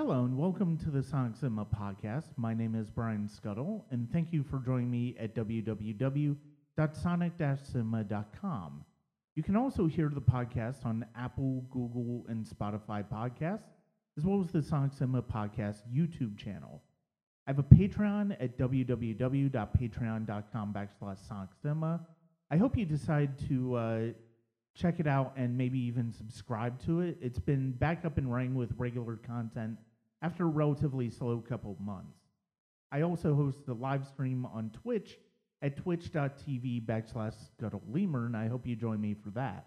Hello and welcome to the Sonic Cinema podcast. My name is Brian Skutle, and thank you for joining me at www.sonic-cinema.com. You can also hear the podcast on Apple, Google, and Spotify podcasts, as well as the Sonic Cinema podcast YouTube channel. I have a Patreon at www.patreon.com backslash Sonic Cinema. I hope you decide to uh, check it out and maybe even subscribe to it. It's been back up and running with regular content after a relatively slow couple months. I also host the live stream on Twitch at twitch.tv backslash scuttlelemur, and I hope you join me for that.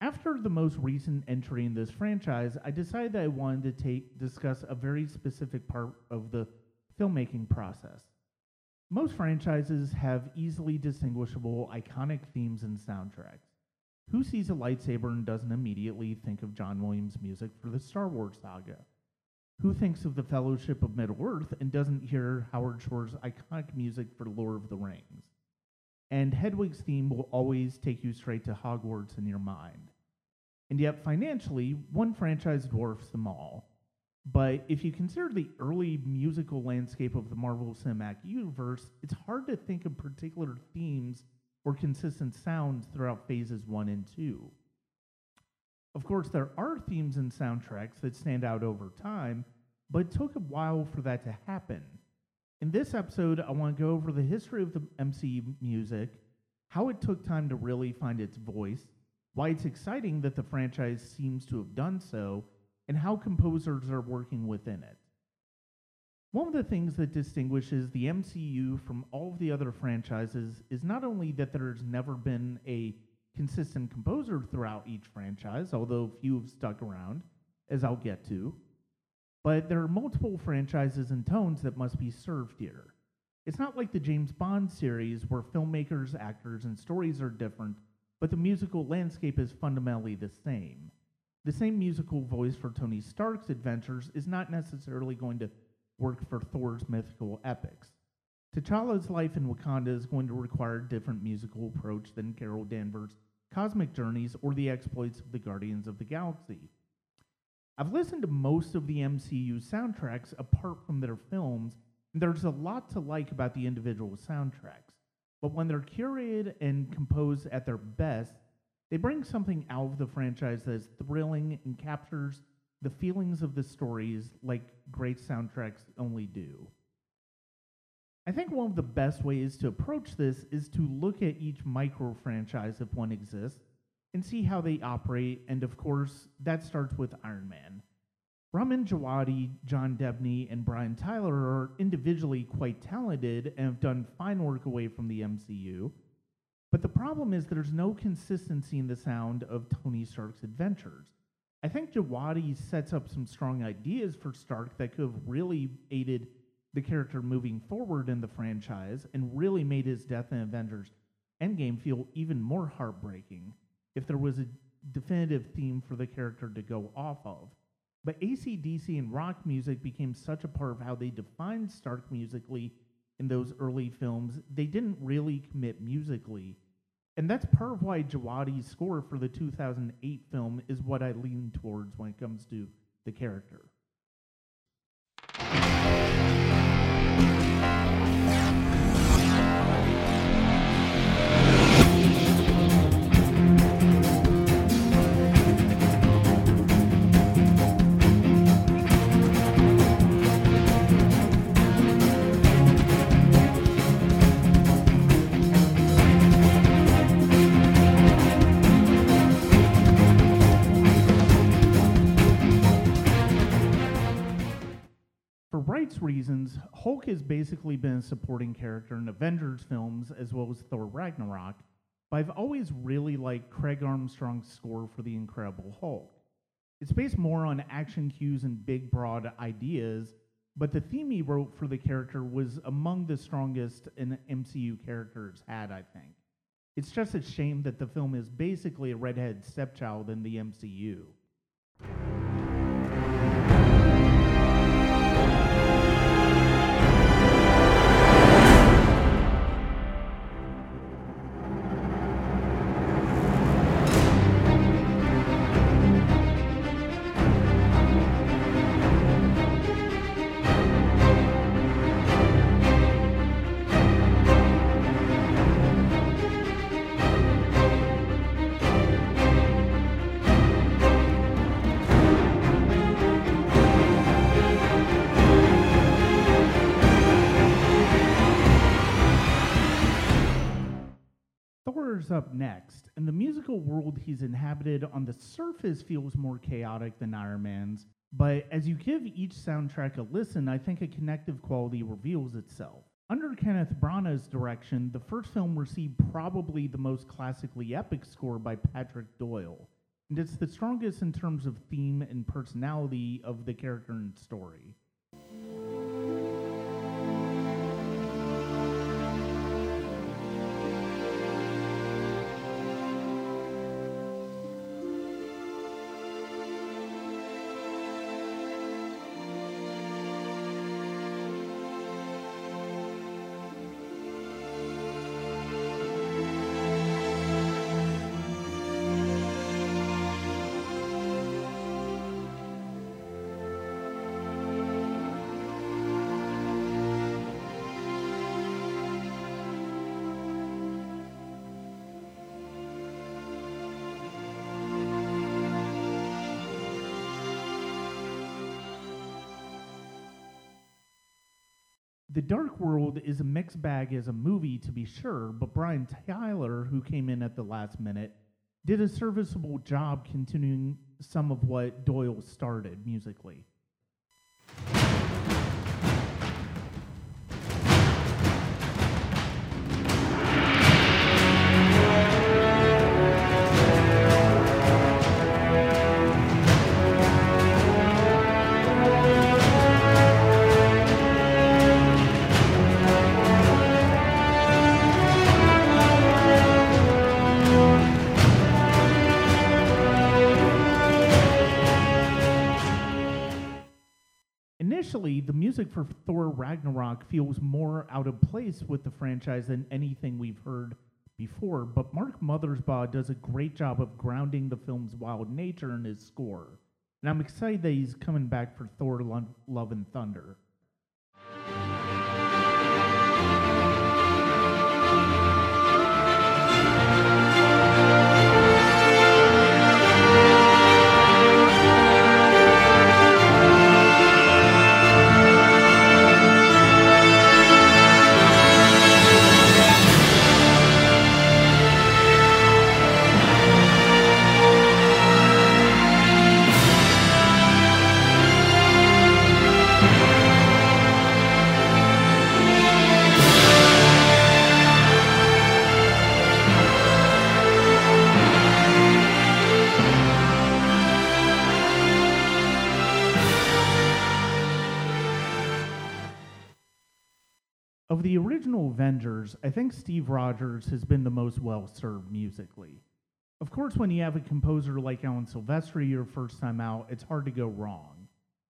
After the most recent entry in this franchise, I decided that I wanted to take discuss a very specific part of the filmmaking process. Most franchises have easily distinguishable iconic themes and soundtracks. Who sees a lightsaber and doesn't immediately think of John Williams' music for the Star Wars saga? Who thinks of the Fellowship of Middle Earth and doesn't hear Howard Shore's iconic music for Lord of the Rings? And Hedwig's theme will always take you straight to Hogwarts in your mind. And yet, financially, one franchise dwarfs them all. But if you consider the early musical landscape of the Marvel Cinematic Universe, it's hard to think of particular themes or consistent sounds throughout phases 1 and 2. Of course, there are themes and soundtracks that stand out over time, but it took a while for that to happen. In this episode, I want to go over the history of the MCU music, how it took time to really find its voice, why it's exciting that the franchise seems to have done so, and how composers are working within it. One of the things that distinguishes the MCU from all of the other franchises is not only that there's never been a consistent composer throughout each franchise, although a few have stuck around, as I'll get to, but there are multiple franchises and tones that must be served here. It's not like the James Bond series where filmmakers, actors, and stories are different, but the musical landscape is fundamentally the same. The same musical voice for Tony Stark's adventures is not necessarily going to work for Thor's mythical epics. T'Challa's life in Wakanda is going to require a different musical approach than Carol Danvers' Cosmic Journeys or the exploits of the Guardians of the Galaxy. I've listened to most of the MCU soundtracks apart from their films, and there's a lot to like about the individual soundtracks. But when they're curated and composed at their best, they bring something out of the franchise that is thrilling and captures the feelings of the stories like great soundtracks only do. I think one of the best ways to approach this is to look at each micro franchise, if one exists, and see how they operate, and of course, that starts with Iron Man. Ramin Djawadi, John Debney, and Brian Tyler are individually quite talented and have done fine work away from the MCU, but the problem is there's no consistency in the sound of Tony Stark's adventures. I think Djawadi sets up some strong ideas for Stark that could have really aided the character moving forward in the franchise and really made his death in Avengers Endgame feel even more heartbreaking if there was a definitive theme for the character to go off of. But AC/DC and rock music became such a part of how they defined Stark musically in those early films, they didn't really commit musically and that's part of why Djawadi's score for the 2008 film is what I lean towards when it comes to the character. Hulk has basically been a supporting character in Avengers films as well as Thor Ragnarok, but I've always really liked Craig Armstrong's score for The Incredible Hulk. It's based more on action cues and big, broad ideas, but the theme he wrote for the character was among the strongest an MCU characters had, I think. It's just a shame that the film is basically a redhead stepchild in the MCU. Up next, and the musical world he's inhabited on the surface feels more chaotic than Iron Man's, but as you give each soundtrack a listen, I think a connective quality reveals itself. Under Kenneth Branagh's direction, the first film received probably the most classically epic score by Patrick Doyle, and it's the strongest in terms of theme and personality of the character and story. The Dark World is a mixed bag as a movie, to be sure, but Brian Tyler, who came in at the last minute, did a serviceable job continuing some of what Doyle started musically. Music for Thor Ragnarok feels more out of place with the franchise than anything we've heard before, but Mark Mothersbaugh does a great job of grounding the film's wild nature in his score. And I'm excited that he's coming back for Thor Lo- Love and Thunder. Think Steve Rogers has been the most well served musically. Of course, when you have a composer like Alan Silvestri your first time out, it's hard to go wrong.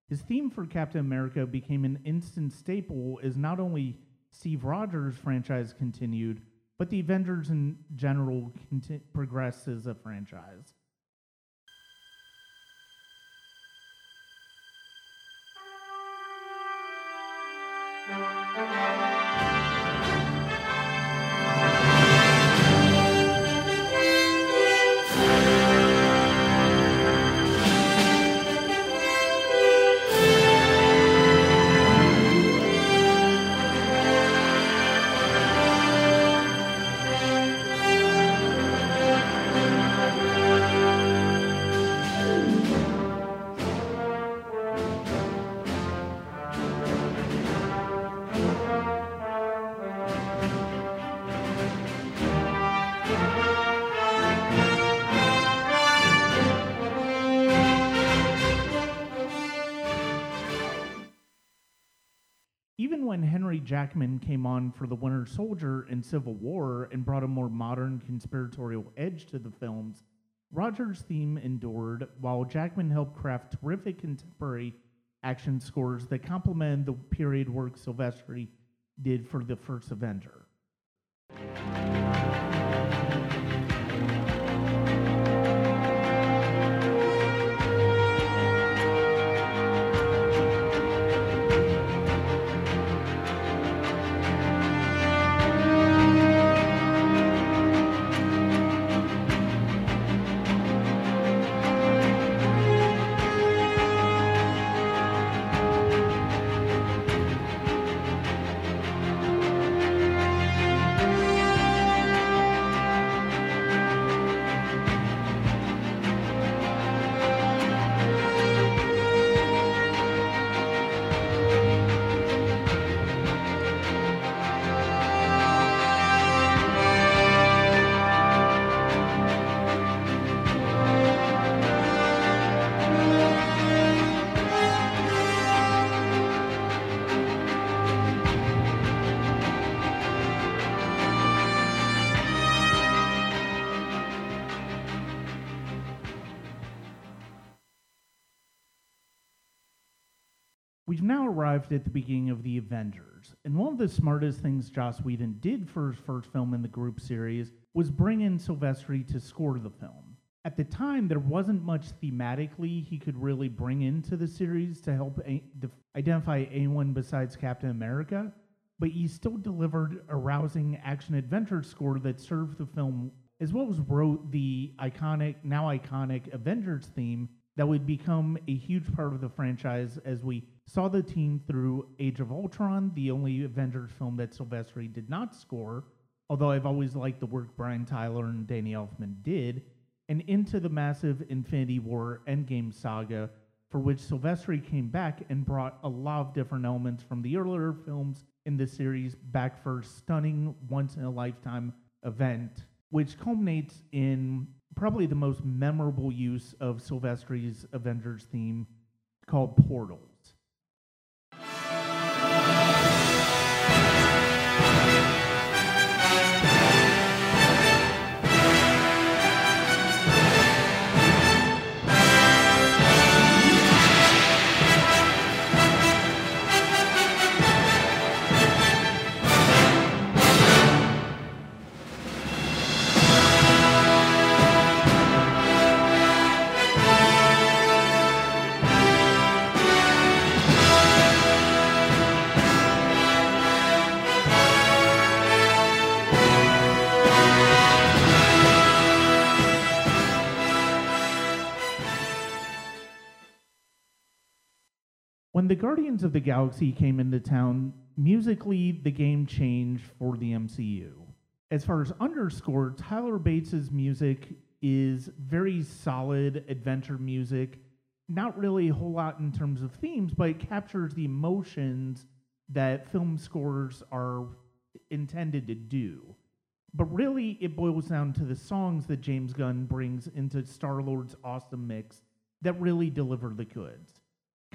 His theme for Captain America became an instant staple as not only Steve Rogers' franchise continued, but the Avengers in general conti- progressed as a franchise. Jackman came on for The Winter Soldier in Civil War and brought a more modern conspiratorial edge to the films, Rogers' theme endured, while Jackman helped craft terrific contemporary action scores that complemented the period work Silvestri did for the first Avenger. Arrived at the beginning of the Avengers, and one of the smartest things Joss Whedon did for his first film in the group series was bring in Silvestri to score the film. At the time, there wasn't much thematically he could really bring into the series to help a- identify anyone besides Captain America, but he still delivered a rousing action adventure score that served the film as well as wrote the iconic, now iconic Avengers theme that would become a huge part of the franchise as we saw the team through Age of Ultron, the only Avengers film that Silvestri did not score, although I've always liked the work Brian Tyler and Danny Elfman did, and into the massive Infinity War Endgame saga, for which Silvestri came back and brought a lot of different elements from the earlier films in the series back for a stunning, once in a lifetime event, which culminates in probably the most memorable use of Silvestri's Avengers theme called Portals. The Guardians of the Galaxy came into town, musically the game changed for the MCU. As far as underscore, Tyler Bates's music is very solid adventure music. Not really a whole lot in terms of themes, but it captures the emotions that film scores are intended to do. But really, it boils down to the songs that James Gunn brings into Star Lord's awesome mix that really deliver the goods.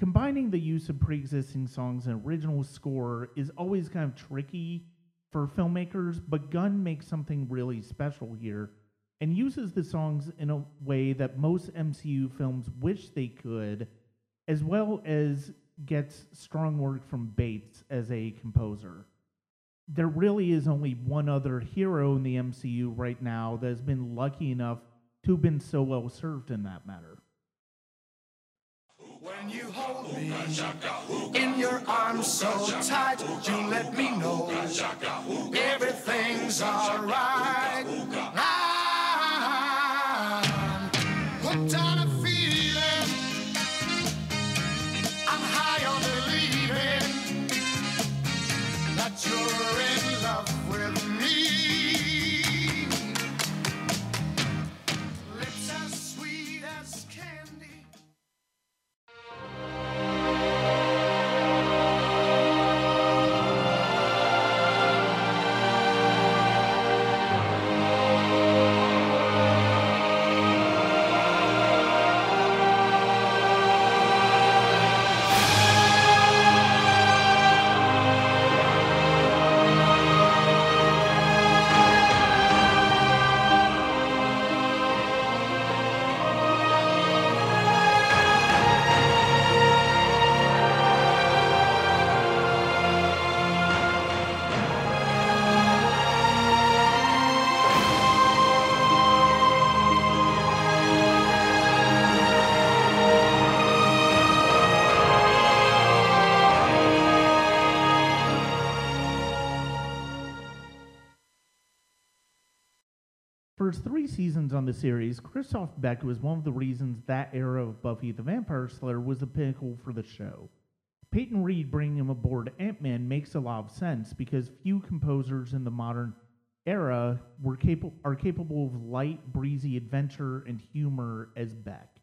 Combining the use of pre existing songs and original score is always kind of tricky for filmmakers, but Gunn makes something really special here and uses the songs in a way that most MCU films wish they could, as well as gets strong work from Bates as a composer. There really is only one other hero in the MCU right now that has been lucky enough to have been so well served in that matter. When you hold me in your arms so tight, you let me know everything's alright. For three seasons on the series, Christophe Beck was one of the reasons that era of Buffy the Vampire Slayer was the pinnacle for the show. Peyton Reed bringing him aboard Ant Man makes a lot of sense because few composers in the modern era were capa- are capable of light, breezy adventure and humor as Beck.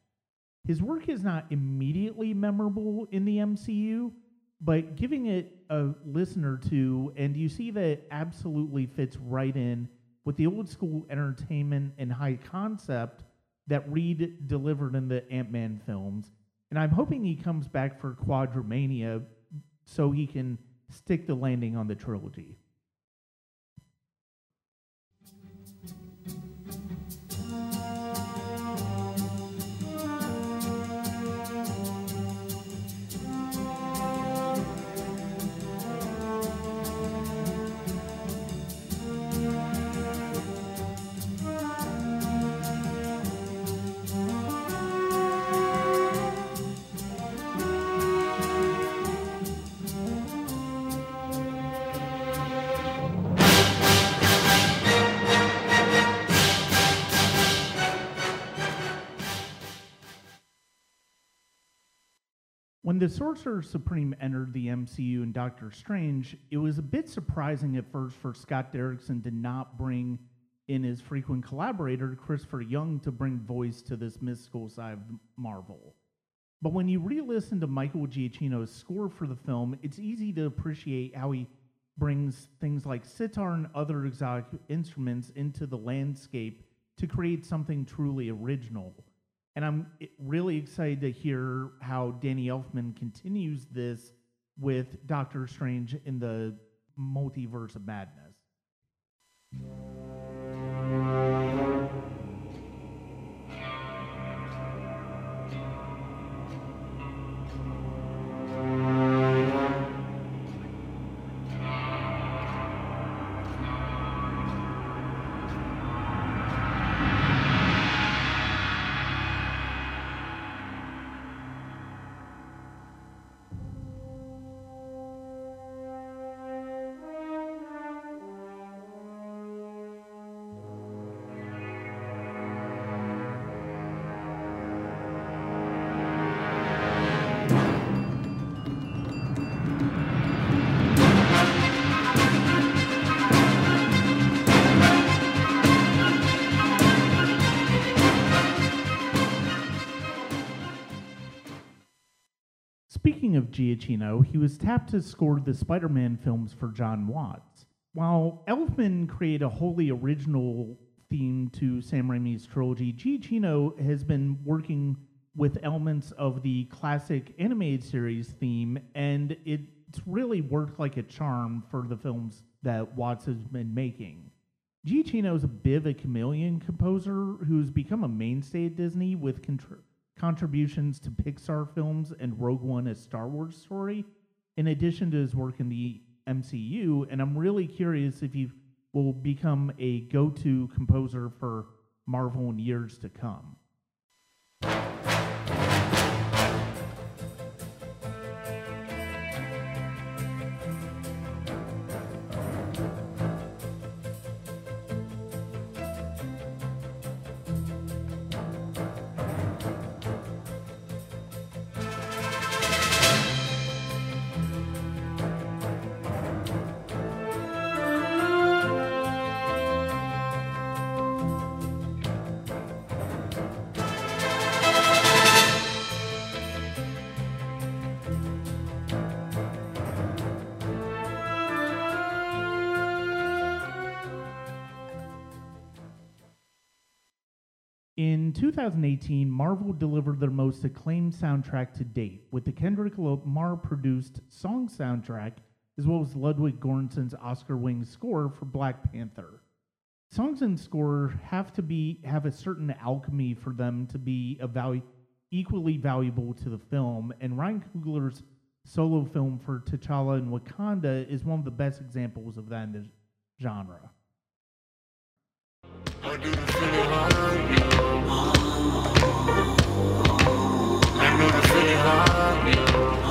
His work is not immediately memorable in the MCU, but giving it a listen or two, and you see that it absolutely fits right in with the old school entertainment and high concept that Reed delivered in the Ant Man films. And I'm hoping he comes back for Quantumania so he can stick the landing on the trilogy. When the Sorcerer Supreme entered the MCU in Doctor Strange, it was a bit surprising at first for Scott Derrickson to not bring in his frequent collaborator, Christopher Young, to bring voice to this mystical side of Marvel. But when you re listen to Michael Giacchino's score for the film, it's easy to appreciate how he brings things like sitar and other exotic instruments into the landscape to create something truly original. And I'm really excited to hear how Danny Elfman continues this with Doctor Strange in the Multiverse of Madness. Of Giacchino, he was tapped to score the Spider Man films for Jon Watts. While Elfman created a wholly original theme to Sam Raimi's trilogy, Giacchino has been working with elements of the classic animated series theme, and it's really worked like a charm for the films that Watts has been making. Giacchino is a bit of a chameleon composer who's become a mainstay at Disney with contr- contributions to Pixar films and Rogue One, a Star Wars story, in addition to his work in the MCU. And I'm really curious if he will become a go to composer for Marvel in years to come. In 2018, Marvel delivered their most acclaimed soundtrack to date, with the Kendrick Lamar produced song soundtrack, as well as Ludwig Göransson's Oscar winning score for Black Panther. Songs and score have to be have a certain alchemy for them to be a value, equally valuable to the film, and Ryan Coogler's solo film for T'Challa and Wakanda is one of the best examples of that in the genre. High.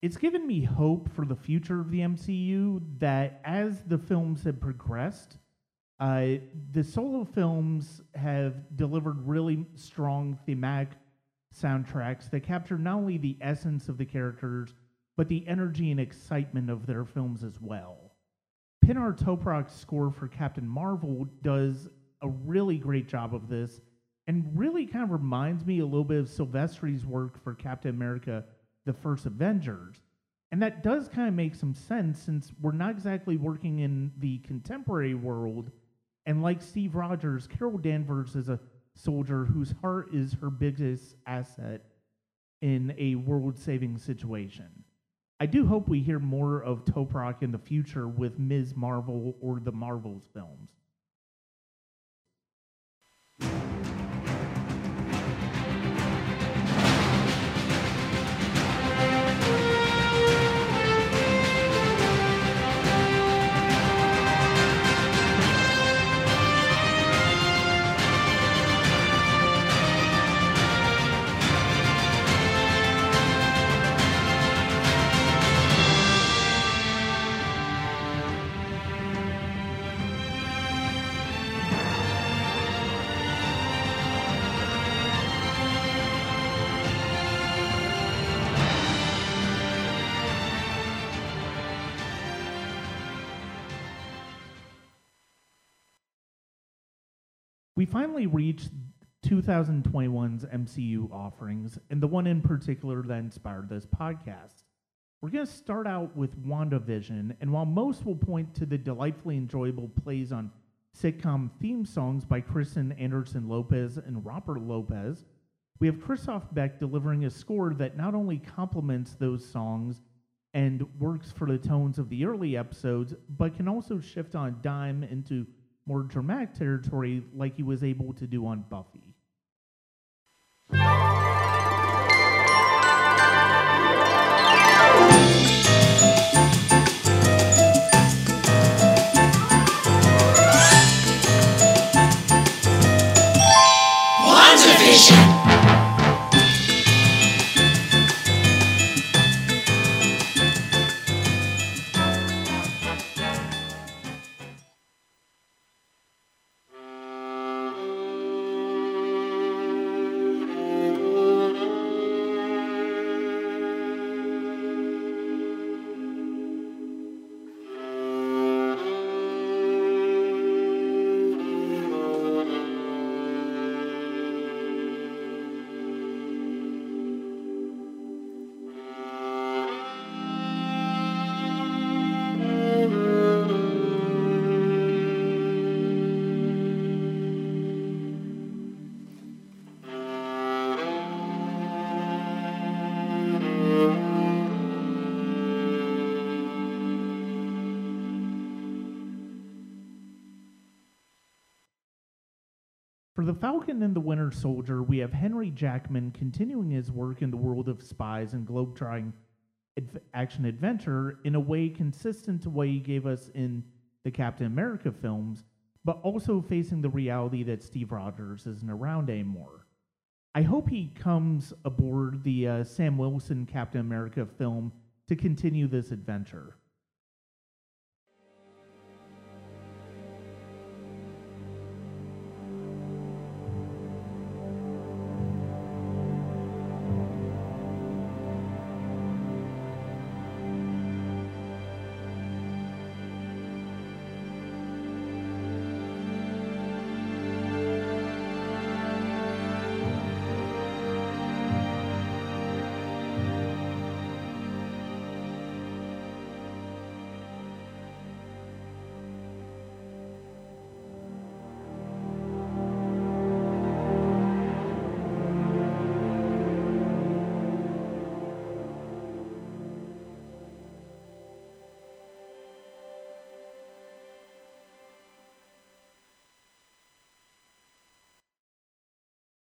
It's given me hope for the future of the MCU that as the films have progressed, Uh, the solo films have delivered really strong thematic soundtracks that capture not only the essence of the characters, but the energy and excitement of their films as well. Pinar Toprak's score for Captain Marvel does a really great job of this and really kind of reminds me a little bit of Silvestri's work for Captain America The First Avengers. And that does kind of make some sense since we're not exactly working in the contemporary world. And like Steve Rogers, Carol Danvers is a soldier whose heart is her biggest asset in a world saving situation. I do hope we hear more of Toprak in the future with Ms. Marvel or the Marvels films. Finally reached 2021's MCU offerings, and the one in particular that inspired this podcast. We're going to start out with WandaVision, and while most will point to the delightfully enjoyable plays on sitcom theme songs by Kristen Anderson Lopez and Robert Lopez, we have Christophe Beck delivering a score that not only complements those songs and works for the tones of the early episodes, but can also shift on dime into more dramatic territory like he was able to do on Buffy. The Falcon and the Winter Soldier, we have Henry Jackman continuing his work in the world of spies and globetrotting adv- action adventure in a way consistent to what he gave us in the Captain America films, but also facing the reality that Steve Rogers isn't around anymore. I hope he comes aboard the uh, Sam Wilson Captain America film to continue this adventure.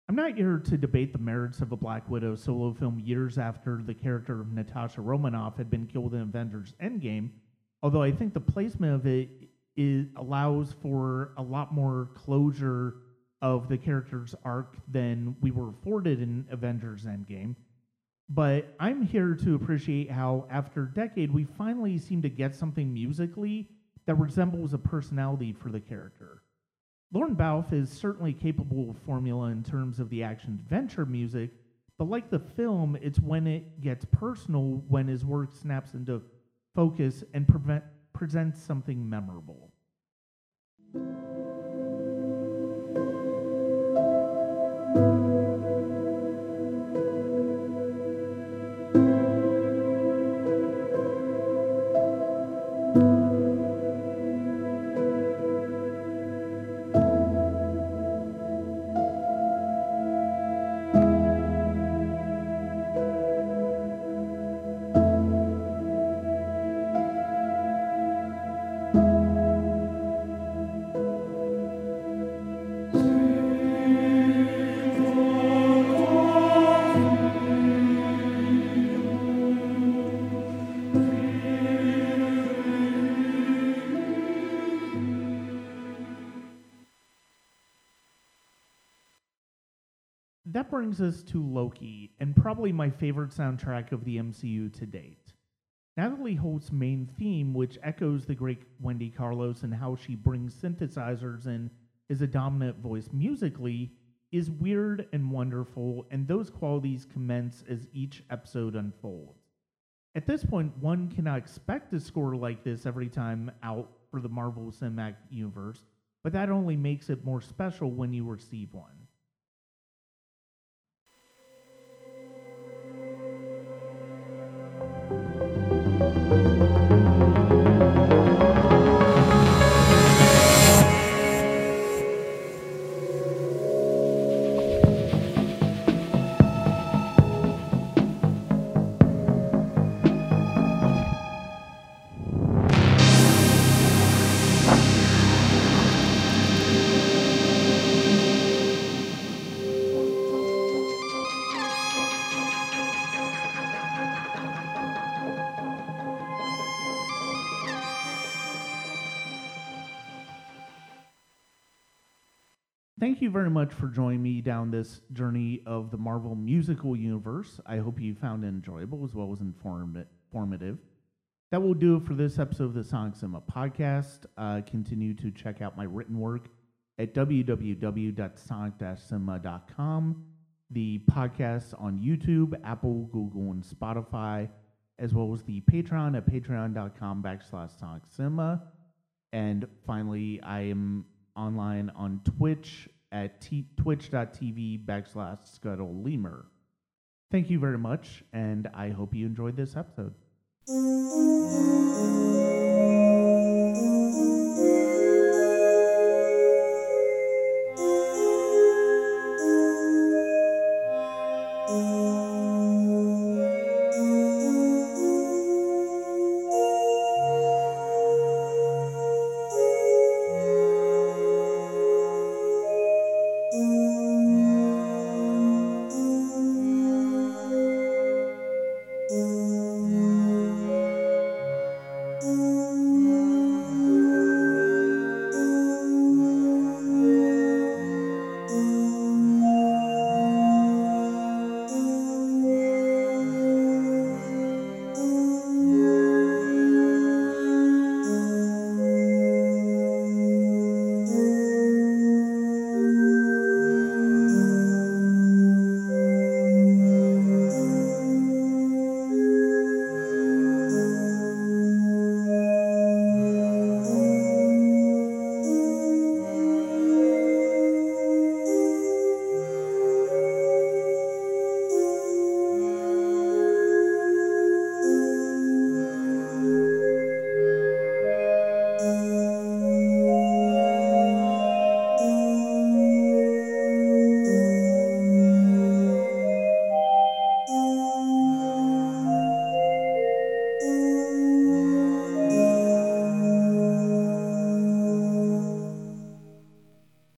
I'm not here to debate the merits of a Black Widow solo film years after the character of Natasha Romanoff had been killed in Avengers Endgame, although I think the placement of it is, allows for a lot more closure of the character's arc than we were afforded in Avengers Endgame. But I'm here to appreciate how, after a decade, we finally seem to get something musically that resembles a personality for the character. Lorne Balfe is certainly capable of formula in terms of the action adventure music, but like the film, it's when it gets personal when his work snaps into focus and prevent, presents something memorable. Brings us to Loki, and probably my favorite soundtrack of the MCU to date. Natalie Holt's main theme, which echoes the great Wendy Carlos and how she brings synthesizers in is a dominant voice musically, is weird and wonderful, and those qualities commence as each episode unfolds. At this point, one cannot expect a score like this every time out for the Marvel Cinematic Universe, but that only makes it more special when you receive one. You very much for joining me down this journey of the Marvel musical universe. I hope you found it enjoyable as well as informative. That will do it for this episode of the Sonic Cinema podcast. Uh, continue to check out my written work at www.sonic-cinema.com, the podcast on YouTube, Apple, Google, and Spotify, as well as the Patreon at patreon.com backslash Sonic Cinema. And finally, I am online on Twitch at t- twitch.tv backslash Scuttle Lemur. Thank you very much, and I hope you enjoyed this episode.